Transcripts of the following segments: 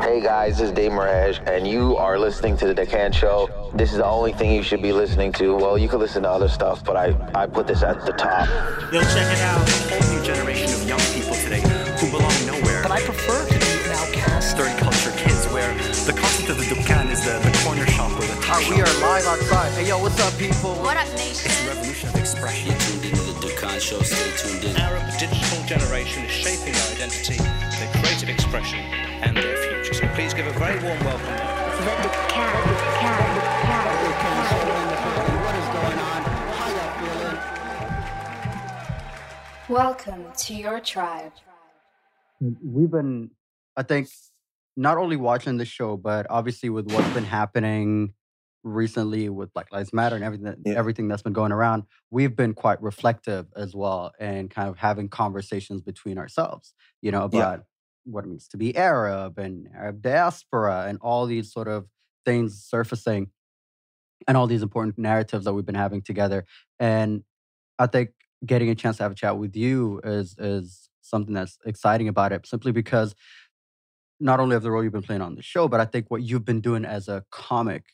Hey guys, this is Dave Merheje, and you are listening to the Dukkan Show. This is the only thing you should be listening to. Well, you can listen to other stuff, but I, I put this at the top. Yo, check it out. A whole new generation of young people today who belong nowhere. But I prefer to be an outcast. Third culture kids, where the concept of the Dukkan is the, the corner shop or the tea Uh, shop. we are live outside. Hey, yo, what's up, people? What up, nation? It's a revolution of expression. Tuned into the Show. Stay tuned in. Arab digital generation is shaping their identity, their creative expression, and their future. So please give a very warm welcome. Welcome to your tribe. we've been i think not only watching the show but obviously with what's been happening recently with black lives matter and everything Yeah. everything that's been going around we've been quite reflective as well and kind of having conversations between ourselves you know Yeah. about what it means to be arab and arab diaspora and all these sort of things surfacing and all these important narratives that we've been having together and i think getting a chance to have a chat with you is is something that's exciting about it simply because not only of the role you've been playing on the show but i think what you've been doing as a comic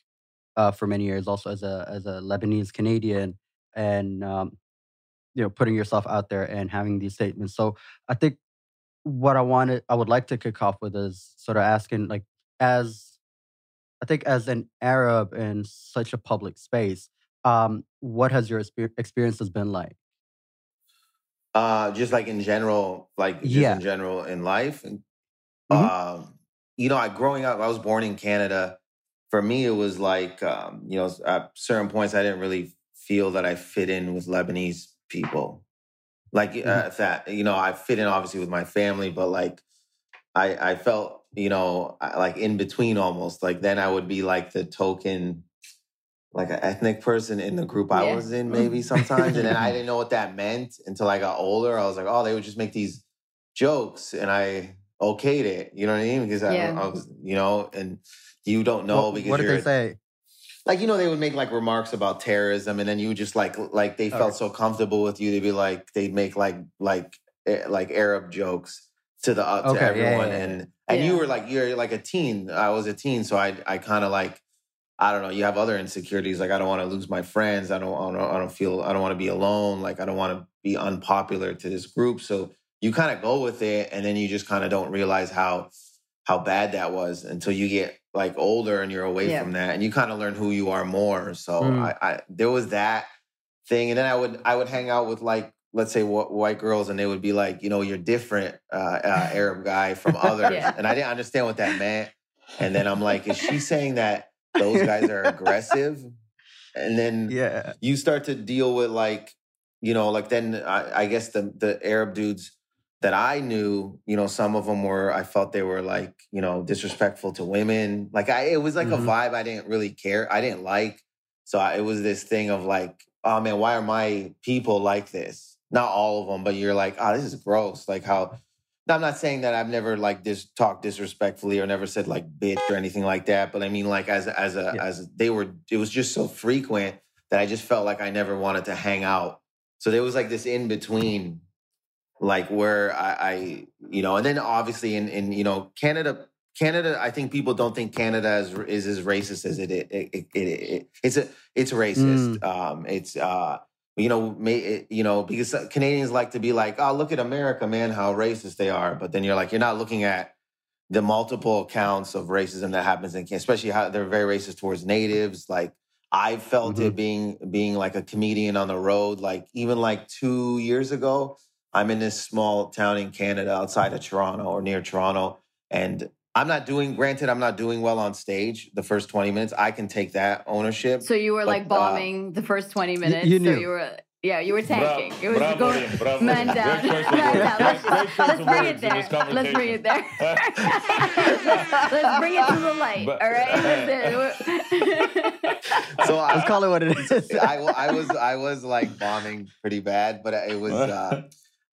uh, for many years also as a as a lebanese canadian and um, you know putting yourself out there and having these statements so i think what i wanted i would like to kick off with is sort of asking like as i think as an arab in such a public space um, what has your exper- experiences been like Uh, just like in general, like just Yeah. in general in life. And, Mhm. um, you know, I growing up, I was born in Canada. For me, it was like, um, you know, at certain points, I didn't really feel that I fit in with Lebanese people. Like uh, that, you know, I fit in obviously with my family, but like, I I felt, you know, like in between almost. Like then I would be like the token, like an ethnic person in the group I Yeah. was in, maybe sometimes, and then I didn't know what that meant until I got older. I was like, oh, they would just make these jokes, and I okayed it. You know what I mean? Because I, Yeah. I was, you know, and you don't know what, because what did you're they say like you know they would make like remarks about terrorism and then you just like like they felt Okay. so comfortable with you they'd be like they'd make like like eh, like arab jokes to the uh, to Okay, yeah, everyone yeah, yeah. and and you were like you're like a teen i was a teen so i i kind of like i don't know you have other insecurities like i don't want to lose my friends i don't i don't, I don't feel i don't want to be alone like i don't want to be unpopular to this group so you kind of go with it and then you just kind of don't realize how how bad that was until you get like older and you're away Yeah. from that and you kind of learn who you are more so Mm. I, I there was that thing and then i would i would hang out with like let's say wh- white girls and they would be like you know you're different uh, uh arab guy from others Yeah. and i didn't understand what that meant and then i'm like is she saying that those guys are aggressive and then yeah you start to deal with like you know like then I, I guess the the arab dudes that i knew you know some of them were i felt they were like you know disrespectful to women like i it was like Mhm. a vibe i didn't really care i didn't like so I, it was this thing of like oh man why are my people like this not all of them but you're like oh this is gross like how now, I'm not saying that I've never like dis talked disrespectfully or never said like bitch or anything like that, but I mean like as as a Yeah. as they were it was just so frequent that I just felt like I never wanted to hang out. So there was like this in between, like where I, I you know, and then obviously in in you know Canada. Canada, I think people don't think Canada is, is as racist as it, it, it, it, it it's a it's racist. Um, it's uh, you know, may, you know, because Canadians like to be like, oh, look at America, man, how racist they are. But then you're like, you're not looking at the multiple accounts of racism that happens in Canada, especially how they're very racist towards natives. Like I felt it being being like a comedian on the road. Like even like two years ago, I'm in this small town in Canada outside of Toronto or near Toronto, and I'm not doing. Granted, I'm not doing well on stage. The first 20 minutes, I can take that ownership. So you were But, like uh, bombing the first 20 minutes. you so knew. you were yeah, you were tanking. Bravo, it was bravo, going bravo. man down. choice of man words. down. Let's, let's bring it there. Let's bring it there. conversation. let's bring it to the light. But- all right. so I, let's call it what it is I, I was I was like bombing pretty bad, but it was uh,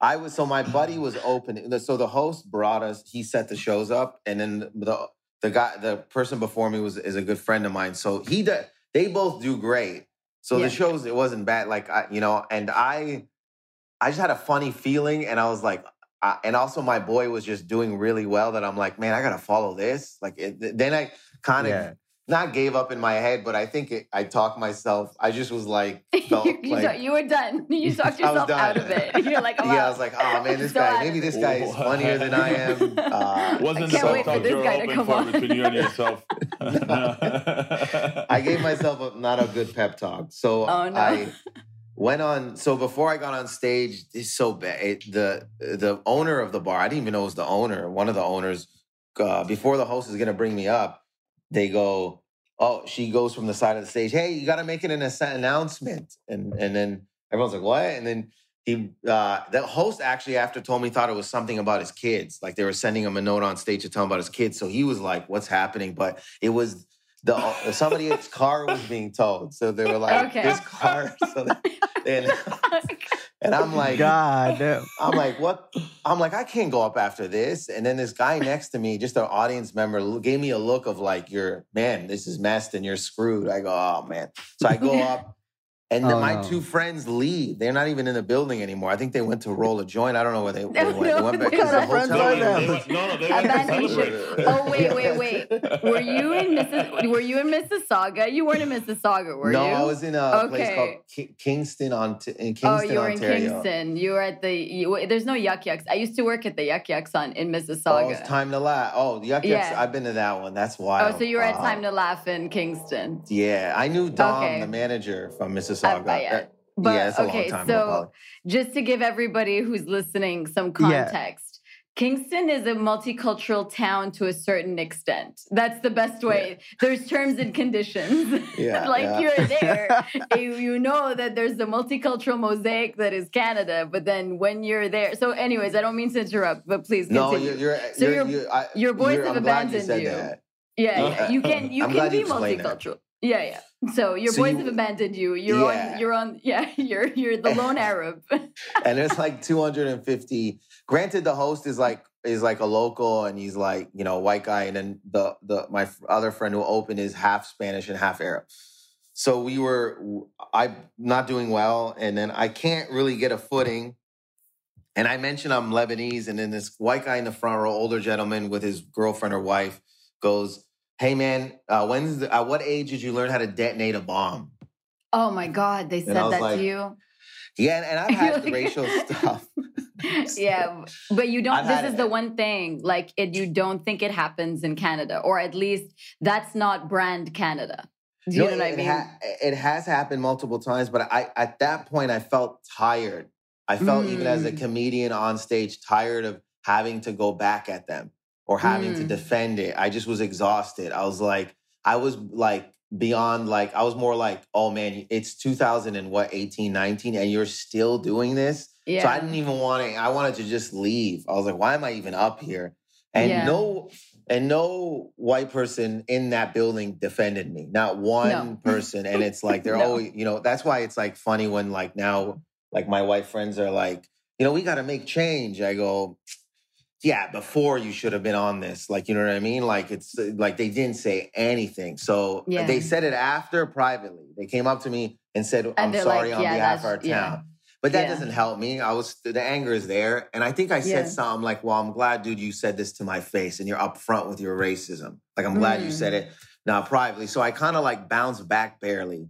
I was so my buddy was open. So the host brought us. He set the shows up, and then the the guy the person before me was is a good friend of mine. So he did. They both do great. So Yeah. the shows it wasn't bad. Like I you know, and I I just had a funny feeling, and I was like. I, and also my boy was just doing really well that I'm like, man, I gotta follow this. Like it, then I kind of Yeah. Not gave up in my head, but I think it, I talked myself. I just was like, felt you, you like thought- you were done. You talked yourself out of it. You're like, oh, yeah. I was like, oh man, this So guy, maybe this guy is funnier than I am. Uh, Wasn't I the can't wait for self-talk this you were guy to come for on. between you and yourself. I gave myself a, not a good pep talk. So Oh, no. I went on. So before I got on stage, it's so bad. It, the the owner of the bar, I didn't even know it was the owner. One of the owners, uh, before the host is gonna bring me up, they go, "Oh, she goes from the side of the stage. Hey, you got to make it an announcement." And and then everyone's like, "What?" And then. He, uh, the host actually after told me thought it was something about his kids. Like they were sending him a note on stage to tell him about his kids. So he was like, "What's happening?" But it was the uh, somebody's car was being towed. So they were like, Okay. "This car." So and, and I'm like, God damn. I'm like, what? I'm like, I can't go up after this. And then this guy next to me, just an audience member, gave me a look of like, you're man, this is messed and you're screwed. I go, oh man. So I go up. And then Oh, my no. two friends leave. They're not even in the building anymore. I think they went to roll a joint. I don't know where they, they No, went. They went back to the hotel right room. now. They went- no, no, they went to Abandoned celebrate. ship. Oh wait, wait, wait. Were you in Missis- Were you in Mississauga? You weren't in Mississauga, were no, you? No, I was in a place called Ki- Kingston, on in Kingston, oh, you were Ontario. in Kingston. You were at the. You, there's no Yuk Yuk's. I used to work at the Yuk Yuk's on in Mississauga. Oh, it's time to laugh. Oh, yuck, yucks. Yeah. I've been to that one. That's wild. oh, so you were at Uh, Time to Laugh in Kingston. Yeah, I knew Dom, Okay. the manager from Mississauga. Uh, yeah. Uh, But yeah, a okay, so just to give everybody who's listening some Yeah. context. Kingston is a multicultural town to a certain extent. That's the best way. There's terms and conditions. Yeah, like yeah. you're there, you, you know that there's the multicultural mosaic that is Canada, but then when you're there, so anyways, I don't mean to interrupt, but please No, continue. you're, you're, So you're, your- you're, I, your boys have I'm you abandoned you. that. yeah, yeah, you can you I'm can be you that. Yeah, yeah. So your So boys you- have abandoned you. You're Yeah. on. You're on. Yeah, you're you're the lone Arab. and there's like 250. Granted, the host is like is like a local, and he's like you know white guy, and then the the my other friend who opened is half Spanish and half Arab. So we were I not doing well, and then I can't really get a footing. And I mentioned I'm Lebanese, and then this white guy in the front row, older gentleman with his girlfriend or wife, goes, "Hey man, uh, when's the, at what age did you learn how to detonate a bomb?" Oh my God, they said that like, to you. Yeah, and, and I've had the racial stuff. yeah, but you don't. I've This is it. the one thing. Like, it, you don't think it happens in Canada, or at least that's not brand Canada. Do you No, know what I it mean? ha- it has happened multiple times, but I at that point I felt tired. I felt even as a Mm. comedian on stage tired of having to go back at them or having to Mm. defend it. I just was exhausted. I was like, I was like beyond like I was more like, oh man, it's 2000 and what 18, 19, and you're still doing this. yeah. So I didn't even want to. I wanted to just leave. I was like, why am I even up here? And Yeah. no, and no white person in that building defended me. Not one No. person. And it's like they're No. always, you know, that's why it's like funny when like now, like my white friends are like, you know, we got to make change. I go, yeah, before you should have been on this. Like, you know what I mean? Like it's uh, like they didn't say anything. So Yeah. they said it after privately. They came up to me and said, I'm they're sorry like, on yeah, behalf of our that's- yeah. town. But that doesn't help me. I was the anger is there, and I think I said something like, "Well, I'm glad, dude, you said this to my face, and you're upfront with your racism. Like, I'm glad you Mm. said it now privately." So I kind of like bounced back barely,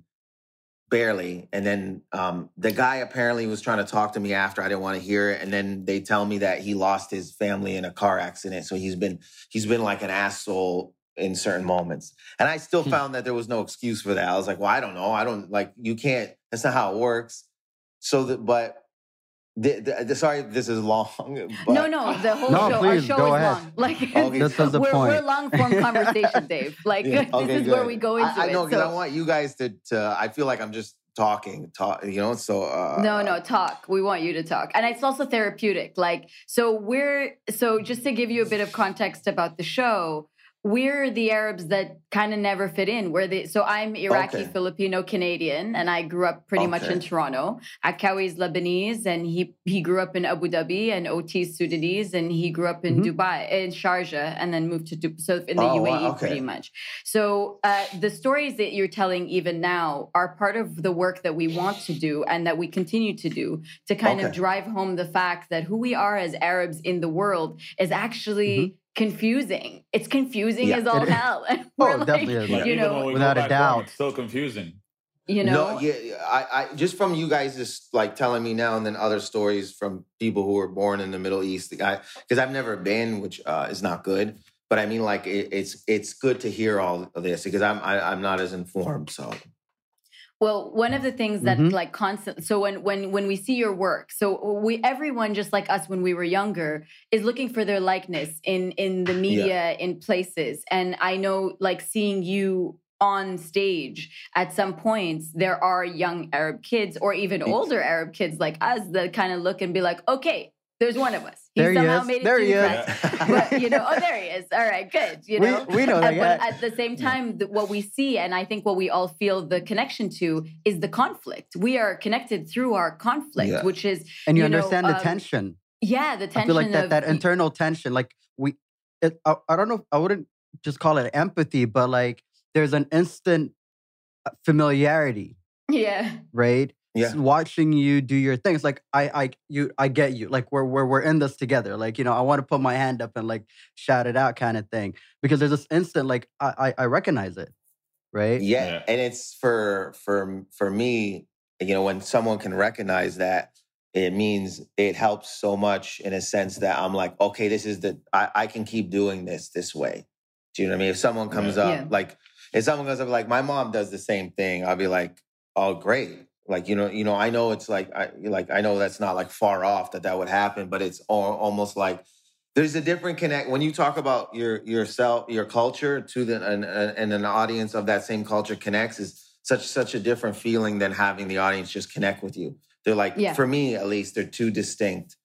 barely, and then um, the guy apparently was trying to talk to me after I didn't want to hear it, and then they tell me that he lost his family in a car accident, so he's been he's been like an asshole in certain moments, and I still Hmm. found that there was no excuse for that. I was like, "Well, I don't know. I don't like you can't. That's not how it works." So, the, but the, the, the- sorry, this is long. But no, no, the whole No, show. please, our show go is ahead. long. Like Okay. This is the we're, point. we're long form conversation, Dave. Like Yeah, this okay, is where we go into I, I know it. because I want you guys to, to. I feel like I'm just talking, talk. You know, so uh, no, no, talk. We want you to talk, and it's also therapeutic. Like, so we're so just to give you a bit of context about the show. We're the Arabs that kind of never fit in. Where they so I'm Iraqi, Okay. Filipino, Canadian, and I grew up pretty much in Okay. Toronto. Akkaoui is Lebanese, and he he grew up in Abu Dhabi, and OT is Sudanese, and he grew up in Mhm. Dubai, in Sharjah, and then moved to Dubai. So in the Oh, wow, UAE, okay. pretty much. So uh, the stories that you're telling even now are part of the work that we want to do and that we continue to do to kind of drive home the fact that who we are as Arabs in the world is actually confusing. It's confusing Yeah. as all hell. And Oh, like, definitely is. Like, you even know, without a back home, doubt. it's still confusing. you know, no, yeah, yeah, I, I just from you guys just like telling me now and then other stories from people who were born in the Middle East. Because I've never been, which uh, is not good. But I mean, like it, it's it's good to hear all of this because I'm I, I'm not as informed. So Well, one of the things that Mhm. like constant so when when when we see your work, so we everyone just like us when we were younger is looking for their likeness in in the media in places. And I know like seeing you on stage at some points there are young Arab kids or even older Arab kids like us that kind of look and be like, "Okay, there's one of us. He There he somehow is. made it There to he the is. press." but you know, oh, there he is. All right, good. You know, we know Uh, that but at the same time, th- what we see, and I think what we all feel the connection to, is the conflict. We are connected through our conflict, Yeah. which is and you, you know, understand the um, tension. yeah, the tension I feel like that of that internal tension, like we, it, I, I don't know, I wouldn't just call it empathy, but like there's an instant uh, familiarity, yeah, right? Yeah. Watching you do your things, like I, I, you, I get you. Like we're we're we're in this together. Like you know, I want to put my hand up and like shout it out, kind of thing, because there's this instant, like I, I, I recognize it, right? yeah, Yeah. and it's for for for me, you know, when someone can recognize that, it means it helps so much in a sense that I'm like, okay, this is the I, I can keep doing this this way. Do you know what I mean? If someone comes Yeah. up, Yeah. like if someone comes up, like my mom does the same thing, I'll be like, oh, great. Like you know, you know, I know it's like, I like I know that's not like far off that that would happen, but it's al- almost like there's a different connect when you talk about your yourself, your culture to the and, and an audience of that same culture connects is such such a different feeling than having the audience just connect with you. They're like, Yeah. for me at least, they're two distinct.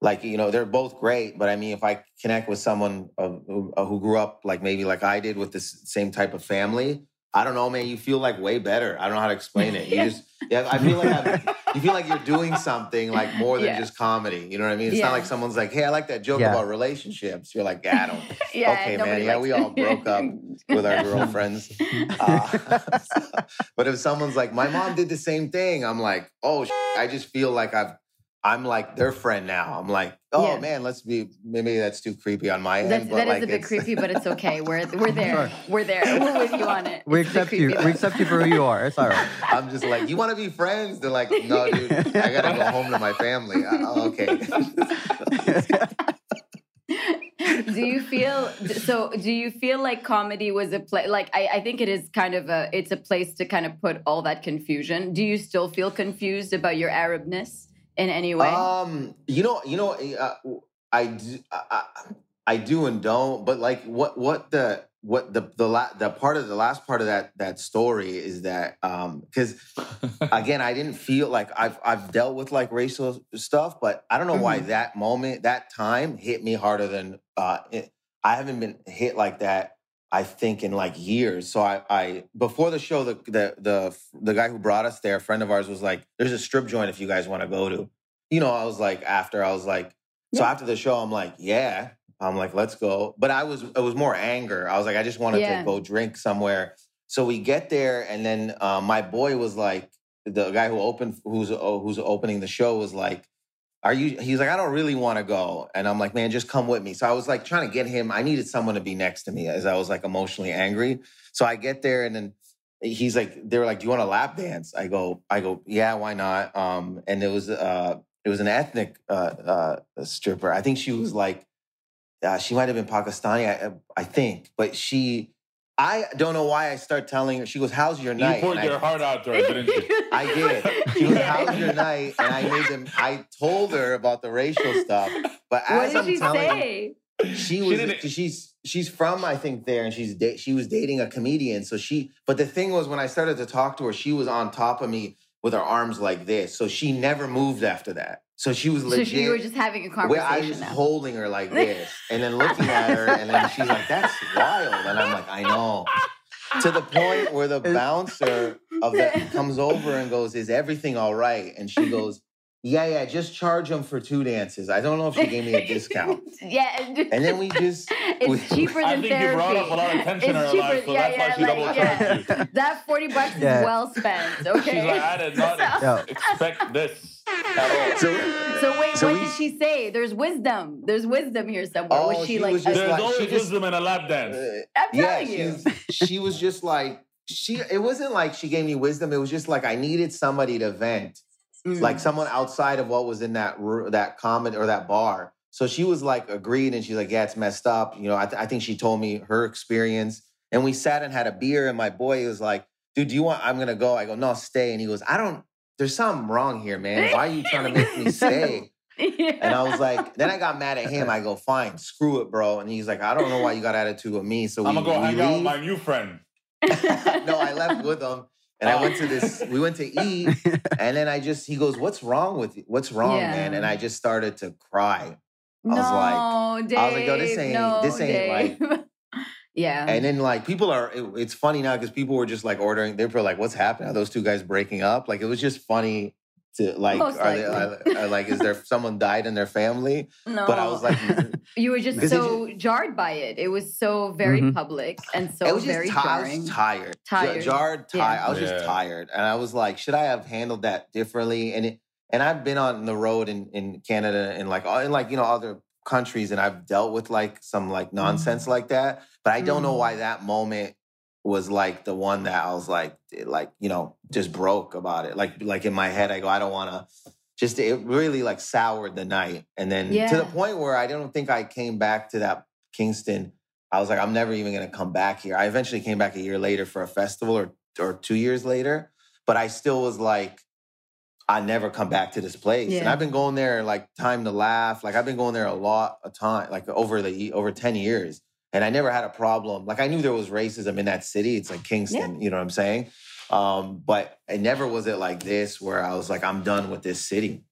Like you know, they're both great, but I mean, if I connect with someone who, uh, who grew up like maybe like I did with this same type of family, I don't know, man. You feel like way better. I don't know how to explain it. You Yeah. just, yeah, I feel like I'm, you feel like you're doing something like more than Yeah. just comedy. You know what I mean? It's Yeah. not like someone's like, "Hey, I like that joke Yeah. about relationships." You're like, "Yeah, I don't." yeah. Okay, man. Yeah, we it. all broke up with our girlfriends. Uh, but if someone's like, "My mom did the same thing," I'm like, "Oh, sh- I just feel like I've." I'm like their friend now. I'm like, oh Yeah. man, let's be. Maybe that's too creepy on my That's, end. But that is like a bit creepy, but it's okay. We're we're there. Sure. We're there. We're with you on it. We It's accept you. creepy, We accept you for who you are. It's all right. I'm just like, you want to be friends? They're like, no, dude, I gotta go home to my family. Oh, okay. do you feel so do you feel like comedy was a place like I, I think it is kind of a it's a place to kind of put all that confusion do you still feel confused about your arabness in any way Um, you know, you know, uh, I, do, I, I do and don't, but like, what, what the, what the, the, la- the part of the last part of that, that story is that, um, because again, I didn't feel like I've, I've dealt with like racial stuff, but I don't know why Mhm. that moment, that time hit me harder than, uh, it, I haven't been hit like that. I think in like years. So I, I before the show, the the the the guy who brought us there, a friend of ours, was like, "There's a strip joint if you guys want to go to." You know, I was like, after I was like, so after the show, I'm like, yeah, I'm like, let's go. But I was it was more anger. I was like, I just wanted Yeah. to go drink somewhere. So we get there, and then uh, my boy was like, the guy who opened, who's oh, who's opening the show, was like, "Are you?" He's like, "I don't really want to go," and I'm like, "Man, just come with me." So I was like trying to get him. I needed someone to be next to me as I was like emotionally angry. So I get there, and then he's like, "They were like, do you want a lap dance?" I go, "I go, yeah, why not?" Um, and it was uh, it was an ethnic uh, uh, stripper. I think she was like, uh, she might have been Pakistani, I, I think, but she. I don't know why I start telling her. She goes, "How's your You night?" poured And I- your heart out to her, didn't you? I did. She was, "How's your night?" And I made them. I told her about the racial stuff, but what as did I'm she telling, say she She was. didn't- she's she's from I think there, and she's da- she was dating a comedian. So she. But the thing was, when I started to talk to her, she was on top of me with her arms like this. So she never moved after that. So she was legit. she, you were just having a conversation. where I was now. holding her like this and then looking at her and then she's like, that's wild. And I'm like, I know. To the point where the bouncer of that comes over and goes, Is everything all right? And she goes, Yeah, yeah, just charge them for two dances. I don't know if she gave me a discount. yeah, and, And then we just it's we- cheaper than I think therapy. you brought up a lot of tension in It's her life, so yeah, that's why yeah, she like, double yeah. charged you. That forty bucks Yeah. is well spent. Okay. She's like, I did not Yeah. expect this at all. so, So wait, So what we- did she say? There's wisdom. There's wisdom here somewhere. Oh, was she, she like? was just There's like- always she just- wisdom in a lap dance. uh, I'm yeah, telling you. she was just like she it wasn't like she gave me wisdom. It was just like I needed somebody to vent. Mm. like someone outside of what was in that ro- that comment or that bar. So she was like agreed, and she's like, "Yeah, it's messed up." You know, I, th- I think she told me her experience, and we sat and had a beer. And my boy was like, "Dude, do you want? I'm gonna go." I go, "No, stay." And he goes, "I don't. There's something wrong here, man. Why are you trying to make me stay?" And I was like, then I got mad at him. I go, "Fine, screw it, bro." And he's like, "I don't know why you got attitude with me." So we, I'm gonna go we hang out with my new friend. no, I left with him. And I went to this, we went to eat, and then I just, he goes, What's wrong with you? What's wrong, Yeah. man? And I just started to cry. no, was like, Dave. I was like, yo, this ain't- no, this ain't Dave. Yeah. And then, like, people are, it- it's funny now because people were just like ordering, they were like, What's happening? Are those two guys breaking up? Like, it was just funny to, like, Most are they, are, are, like, is there someone died in their family? no. But I was like, you were just Because it so jarred by it. It was so very Mhm. public and so it was very just ti- I jarring. was tired, Tired. J- jarred, Yeah. tired. I was Yeah. just tired, and I was like, should I have handled that differently? And it, and I've been on the road in in Canada and like all- in like you know other countries, and I've dealt with like some like nonsense like that. But I don't know Mhm. why that moment was like the one that I was like, like you know, just broke about it. Like like in my head, I go, I don't want to. Just it really like soured the night, and then to the point where I don't think I came back to that Kingston. I was like, I'm never even gonna come back here. I eventually came back a year later for a festival, or or two years later, but I still was like, I never come back to this place. And I've been going there like time to laugh. Like I've been going there a lot of time, like over the over ten years, and I never had a problem. Like I knew there was racism in that city. It's like Kingston, you know what I'm saying? Um, but it never was it like this where I was like, I'm done with this city.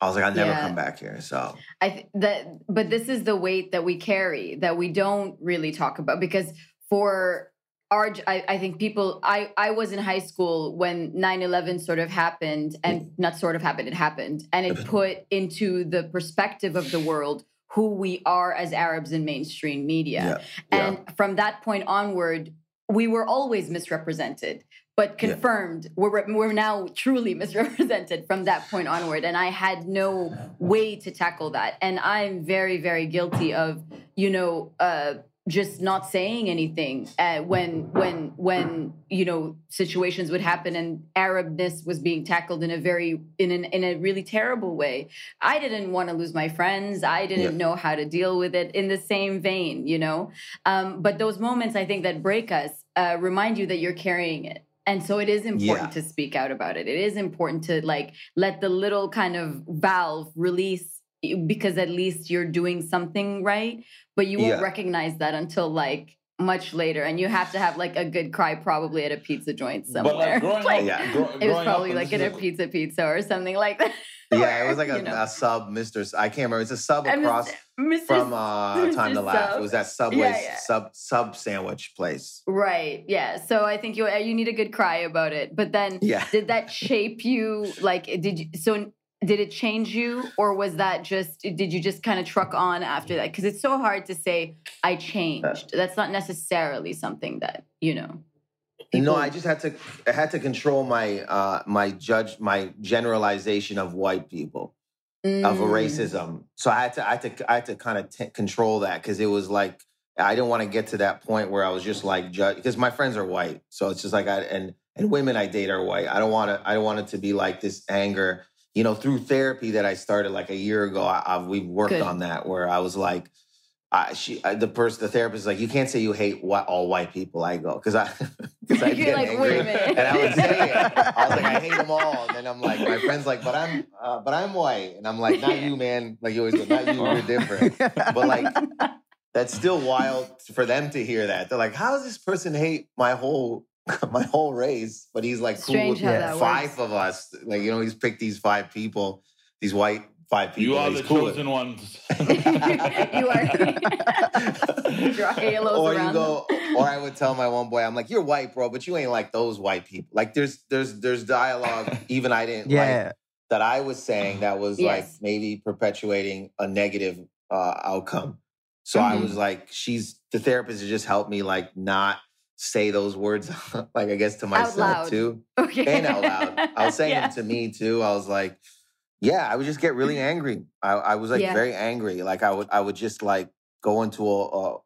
I was like, I'll never Yeah. come back here. So I th- that, but this is the weight that we carry that we don't really talk about because for our, I, I think people, I, I was in high school when 9-11 sort of happened and not sort of happened, it happened. And it put into the perspective of the world who we are as Arabs in mainstream media. yeah. And from that point onward, we were always misrepresented, but Yeah. confirmed we're, we're now truly misrepresented from that point onward. And I had no way to tackle that. And I'm very, very guilty of, you know, uh, just not saying anything uh, when when when you know situations would happen and arabness was being tackled in a very in an in a really terrible way. I didn't want to lose my friends. I didn't know how to deal with it in the same vein you know? Um, but those moments i think that break us uh, remind you that you're carrying it. And so it is important Yeah. to speak out about it. It is important to like let the little kind of valve release because at least you're doing something right but you won't Yeah. recognize that until like much later and you have to have like a good cry probably at a pizza joint But like somewhere growing Like, up, Yeah. grow- it was probably like at a pizza pizza or something like that Yeah, it was like a, a sub, Mister. S- I can't remember. It's a sub across Mr. from uh, Time to Mr. Laugh. It was that Subway yeah. sub sub sandwich place. right yeah so i think you you need a good cry about it but then Yeah. did that shape you like did you so did it change you or was that just did you just kind of truck on after that because it's so hard to say i changed that's not necessarily something that you know no, I just had to. I had to control my uh my judge my generalization of white people of Mm, racism. So I had to. I had to. I had to kind of t- control that because it was like I didn't want to get to that point where I was just like judge because my friends are white, so it's just like I and and women I date are white. I don't want to. I don't want it to be like this anger. You know, through therapy that I started like a year ago, I, I've we've worked Good. on that where I was like. I, she, I, the person, the therapist is like, you can't say you hate whi- all white people. I go because I, because I get like, angry, wait a minute. and I would say it. I was like, I hate them all, and then I'm like, my friend's like, but I'm, uh, but I'm white, and I'm like, not you, man. Like you always go, not you, you're different. But like, that's still wild for them to hear that. They're like, how does this person hate my whole, my whole race? But he's like, cool with five works. of us. Like you know, he's picked these five people. these white five people. You are that the he's cool with. chosen ones. you are draw halos or you around go, or I would tell my one boy, I'm like, "You're white, bro, but you ain't like those white people." Like, there's, there's, there's dialogue even I didn't like Yeah. that I was saying that was like maybe perpetuating a negative uh, outcome. So I Mhm. was like, she's the therapist has just helped me like not say those words, like I guess to myself too. Okay. and out loud. I was saying Yeah. them to me too. I was like, yeah, I would just get really angry. I, I was like Yeah. very angry. Like I would, I would just like go into a, a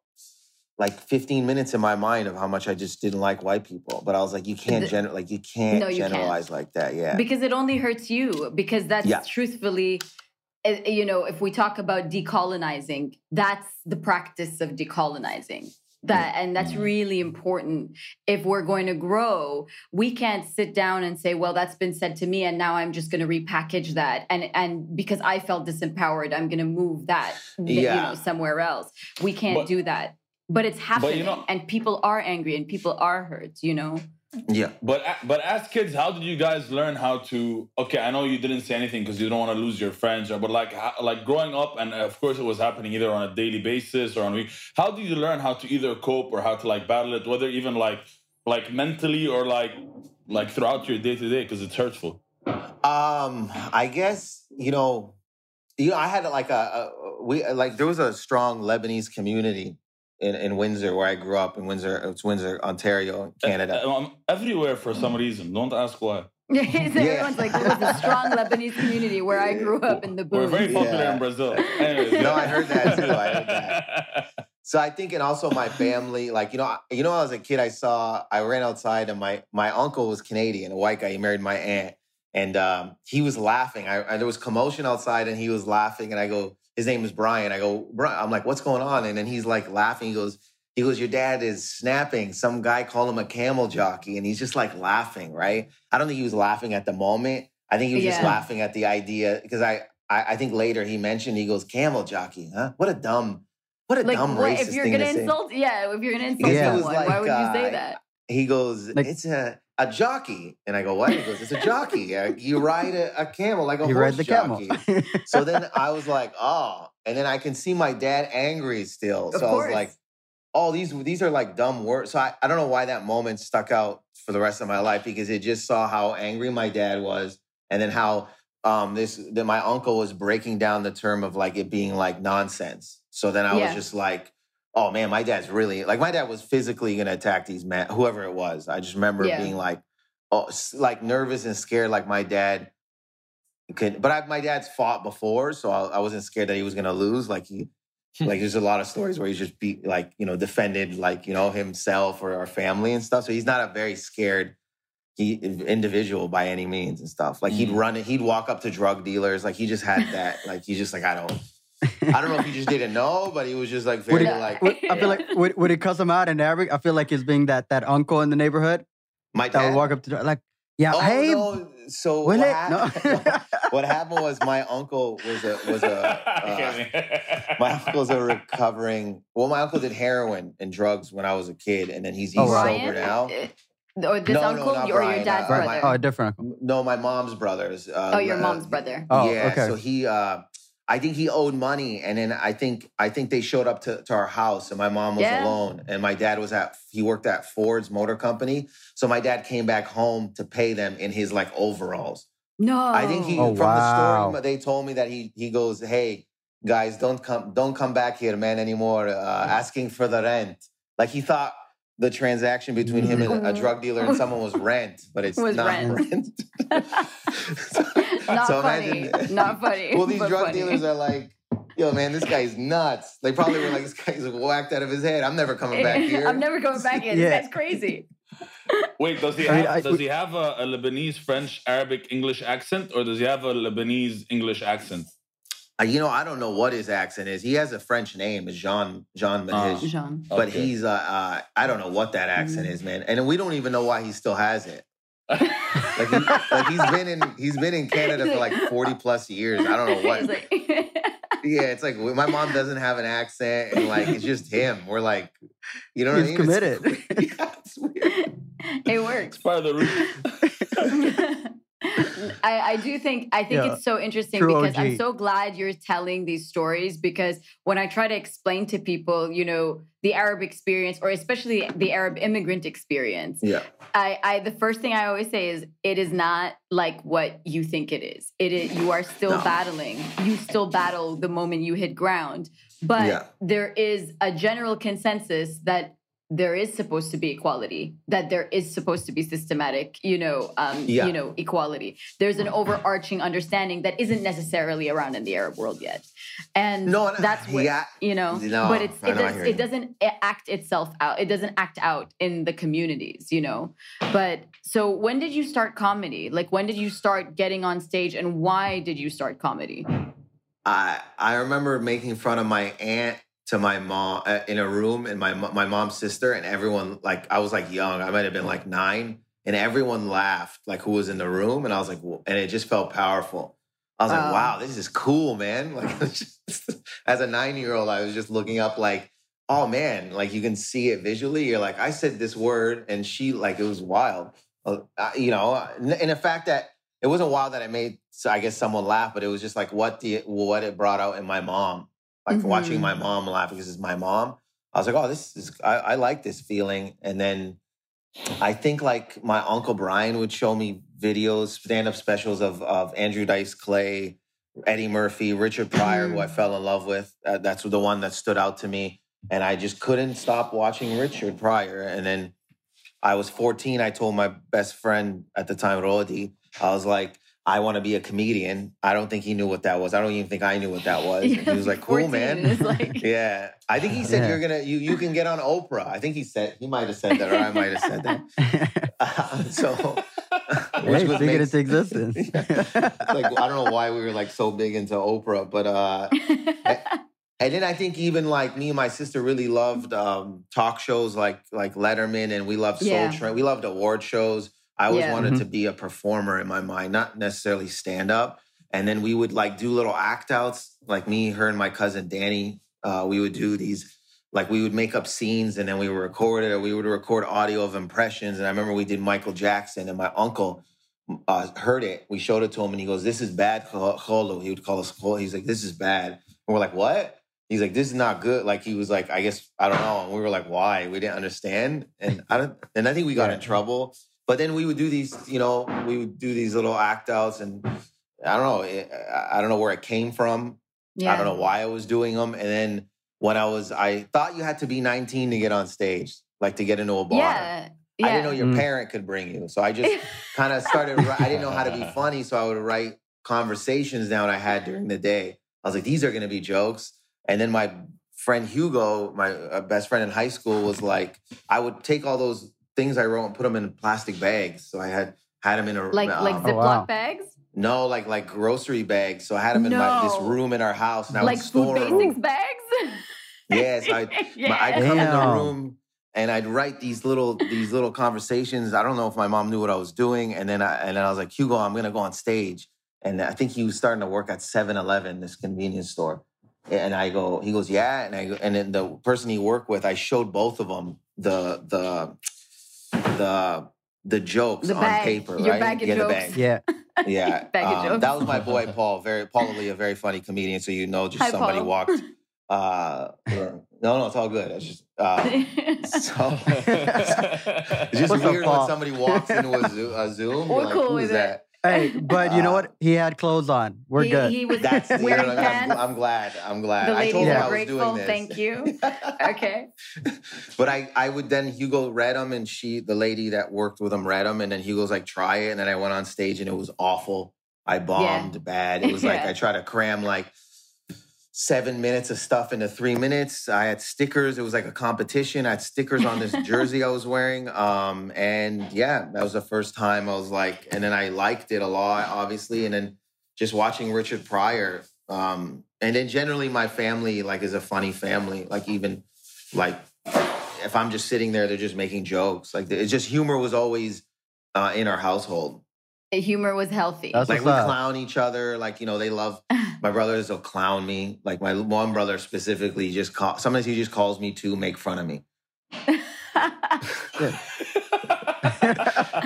like 15 minutes in my mind of how much I just didn't like white people. But I was like, you can't The- gener- like you can't No, you can't. generalize like that. Yeah. because it only hurts you because that's Yeah. truthfully uh, you know if we talk about decolonizing that's the practice of decolonizing that and that's really important. If we're going to grow we can't sit down and say well that's been said to me and now i'm just going to repackage that and and because i felt disempowered i'm going to move that you know somewhere else. We can't But- do that. But it's happening know- and people are angry and people are hurt you know yeah. But but as kids, how did you guys learn how to? Okay, I know you didn't say anything because you don't want to lose your friends, but like like growing up, and of course it was happening either on a daily basis or on a week. How did you learn how to either cope or how to like battle it, whether even like like mentally or like like throughout your day to day because it's hurtful. Um, I guess you know, you know, I had like a, a we like there was a strong Lebanese community in, in Windsor where I grew up in Windsor. It's Windsor, Ontario, Canada. Uh, um, everywhere for some reason. Don't ask why. so everyone's like, there was a strong Lebanese community where I grew up in the boom. We're very popular Yeah. in Brazil. Anyways, No, I heard that too. I heard that. So I think, and also my family, like you know, I- you know, when I was a kid, I saw I ran outside, and my my uncle was Canadian, a white guy. He married my aunt, and um, he was laughing. I, I there was commotion outside, and he was laughing, and I go, his name is Brian. I go, Brian. I'm like, what's going on? And then he's like laughing. He goes, he goes, your dad is snapping. Some guy called him a camel jockey, and he's just like laughing, right? I don't think he was laughing at the moment. I think he was just laughing at the idea because I, I I think later he mentioned he goes camel jockey, huh? What a dumb, what a like, dumb what, racist if you're thing gonna to say. insult, yeah, if you're gonna insult Because it was someone, like, why would you say uh, that? He goes, Like- it's a a jockey, and I go, what? He goes, it's a jockey. You ride a, a camel like a You horse read the camel. jockey. so then I was like, oh, and then I can see my dad angry still. Of So I was like, oh, these these are like dumb words. So I, I don't know why that moment stuck out for the rest of my life because it just saw how angry my dad was, and then how um this that my uncle was breaking down the term of like it being like nonsense. So then I Yeah. was just like, oh man, my dad's really like my dad was physically gonna attack these men, whoever it was. I just remember Yeah. being like, oh, like nervous and scared, like my dad could. But I, my dad's fought before, so I, I wasn't scared that he was gonna lose. Like he, like there's a lot of stories where he's just be like you know defended like you know himself or our family and stuff. So he's not a very scared he, individual by any means and stuff. Like he'd Mm. run it, he'd walk up to drug dealers. Like he just had that. like he's just like I don't. I don't know if he just didn't know, but he was just like Would very it- like Would- I feel like would, would it cuss him out in Arabic? I feel like he's being that that uncle in the neighborhood my that dad. would walk up to the- like, yeah, Oh hey, no! So what, it? hap- No. what happened was my uncle was a was a uh, my uncle's a recovering. Well, my uncle did heroin and drugs when I was a kid, and then he's he's Oh, wow. sober now. Uh, Or this No, no, uncle not or your dad's uh, brother? my- oh, a different uncle. No, my mom's brothers. Uh, oh, your uh, mom's brother. Oh, yeah, okay. so he, uh, I think he owed money, and then I think I think they showed up to, to our house, and my mom was Yeah. alone, and my dad was at he worked at Ford's Motor Company, so my dad came back home to pay them in his like overalls. No. I think he Oh, from the story they told me that he he goes, hey guys, don't come don't come back here, man, anymore, uh, asking for the rent. Like he thought the transaction between him and a drug dealer and someone was rent, but it's Was not rent. rent. Not So funny. imagine- Not funny. well, these but drug funny. dealers are like, yo, man, this guy's nuts. They probably were like, this guy's whacked out of his head. I'm never coming back here. I'm never going back in. Yeah. This guy's crazy. Wait, does he I have mean, I- does he have a, a Lebanese, French, Arabic, English accent, or does he have a Lebanese English accent? Uh, you know, I don't know what his accent is. He has a French name, it's Jean Jean Ah. Manij. Jean. But Okay. he's uh, uh I don't know what that accent is, man. And we don't even know why he still has it. Like, he, like he's been in he's been in Canada for like 40 plus years. I don't know what. He's like, yeah, it's like my mom doesn't have an accent and like it's just him. We're like, you know what He's I mean? It's- committed. yeah, it's weird. it works. It's part of the root. I, I do think I think Yeah. it's so interesting True because I'm so glad you're telling these stories because when I try to explain to people, you know, the Arab experience or especially the Arab immigrant experience, Yeah. I, I the first thing I always say is it is not like what you think it is. It is you are still No. battling. You still battle the moment you hit ground. But Yeah. there is a general consensus that there is supposed to be equality, that there is supposed to be systematic, you know, um, Yeah. you know, equality. There's an overarching understanding that isn't necessarily around in the Arab world yet, and No, that's what yeah. you know. No, but it's it, does, it you. doesn't act itself out. It doesn't act out in the communities, you know. But so when did you start comedy? Like when did you start getting on stage, and why did you start comedy? I I remember making fun of my aunt to my mom uh, in a room and my my mom's sister and everyone like I was like young I might have been like nine and everyone laughed like who was in the room and I was like "Whoa," and it just felt powerful. I was like, Wow. this is cool, man. Like just- as a nine year old, I was just looking up like, oh man, like you can see it visually. You're like, I said this word and she like it was wild. Uh, you know, and the fact that it wasn't wild that I made, so I guess someone laugh, but it was just like what the what it brought out in my mom, like watching Mhm. my mom laugh because it's my mom. I was like, oh, this is I, I like this feeling. And then I think like my uncle Brian would show me videos, stand up specials of of Andrew Dice Clay, Eddie Murphy, Richard Pryor, who I fell in love with. Uh, that's the one that stood out to me, and I just couldn't stop watching Richard Pryor. And then I was 14. I told my best friend at the time, Rodi, I was like, I want to be a comedian. I don't think he knew what that was. I don't even think I knew what that was. And he was like, cool, man. like- yeah. I think he said Yeah. you're gonna you you can get on Oprah. I think he said he might have said that, or I might have said that. so hey, was speak it makes- into existence. like I don't know why we were like so big into Oprah, but uh and then I think even like me and my sister really loved um talk shows like like Letterman and we loved Soul Yeah. Train. We loved award shows. I always Yeah. wanted Mhm. to be a performer in my mind, not necessarily stand up. And then we would like do little act outs, like me, her, and my cousin Danny. Uh, we would do these, like we would make up scenes and then we would record it, or we would record audio of impressions. And I remember we did Michael Jackson, and my uncle uh, heard it. We showed it to him, and he goes, "This is bad, Cholo." He would call us Cholo. He's like, "This is bad," and we're like, "What?" He's like, "This is not good." Like he was like, "I guess I don't know," and we were like, "Why?" We didn't understand, and I don't. And I think we got Yeah. in trouble. But then we would do these, you know, we would do these little act outs, and I don't know, I I don't know where it came from. yeah. I don't know why I was doing them. And then when I was, I thought you had to be 19 to get on stage, like to get into a bar. Yeah. Yeah. I didn't know your Mm. parent could bring you. So I just kind of started, I didn't know how to be funny. So I would write conversations down I had during the day. I was like, these are going to be jokes. And then my friend Hugo, my uh, best friend in high school, was like, I would take all those things I wrote and put them in plastic bags. So I had had them in a like like um, Ziploc wow. bags, no, like like grocery bags. So I had them in my, this room in our house, and I like would food store 'em. basics bags. Yes, I, yeah. I'd come in the room and I'd write these little these little conversations. I don't know if my mom knew what I was doing, and then I and then I was like, Hugo, I'm gonna go on stage, and I think he was starting to work at 7-Eleven, this convenience store. And I go, he goes, yeah, and I go, and then the person he worked with, I showed both of them the the the the jokes The on paper, your right? bag of yeah, jokes. the bag. yeah. Yeah, Bag of um, jokes. that was my boy Paul. Very Paul Lee, a very funny comedian. So you know, just Hi, somebody Paul. walked. Uh, no, no, it's all good. It's just uh, so. It's just What's weird when somebody walks into a, Zo- a Zoom. We're like, cool Who is it. that? Hey, but you know Uh, what? He had clothes on. We're he, good. He was That's you wearing what I mean? I'm, pants. I'm glad. I'm glad. the I ladies told him I are was grateful. doing this. Thank you. Okay. but I, I would then Hugo read them, and she, the lady that worked with him, read them, and then Hugo's like, "Try it," and then I went on stage, and it was awful. I bombed bad. It was like Yeah. I tried to cram like seven minutes of stuff into three minutes. I had stickers. It was like a competition. I had stickers on this jersey I was wearing. Um, and yeah, that was the first time I was like, and then I liked it a lot, obviously. And then just watching Richard Pryor. Um, and then generally my family like is a funny family. Like even like if I'm just sitting there, they're just making jokes. Like it's just humor was always uh, in our household. The humor was healthy. That's Like we up. clown each other. Like you know they love my brothers will clown me. Like my one brother specifically just call, sometimes he just calls me to make fun of me.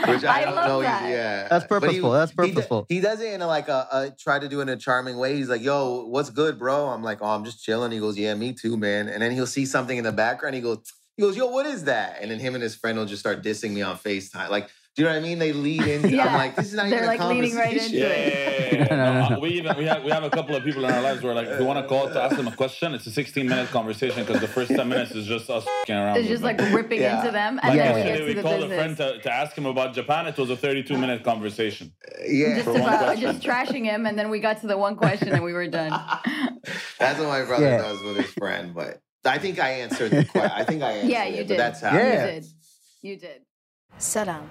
Which I, I don't love know. that. Yeah, That's But he- purposeful. That's he do- purposeful. He, does it in a, like a, a try to do it in a charming way. He's like, "Yo, what's good, bro?" I'm like, "Oh, I'm just chilling." He goes, "Yeah, me too, man." And then he'll see something in the background. He goes, "He goes, yo, what is that?" And then him and his friend will just start dissing me on Facetime. Like, do you know what I mean? They lead in. I'm like, this is not even a good idea. They're, even like, a leaning right conversation. into Yeah, it. yeah, yeah, yeah. No, we even we have we have a couple of people in our lives where like if we want to call to ask them a question, it's a 16 minute conversation because the first 10 minutes is just us fing around. It's just them. like ripping Yeah. into them, Like then Yeah. we yesterday get we to the called a friend to, to ask him about Japan. It was a 32 minute conversation. Yeah, just for about question. just trashing him, and then we got to the one question, and we were done. that's what my brother Yeah. does with his friend. But I think I answered the question. I think I answered Yeah, it, you but did. That's how. Yeah. You did. You did. سلام.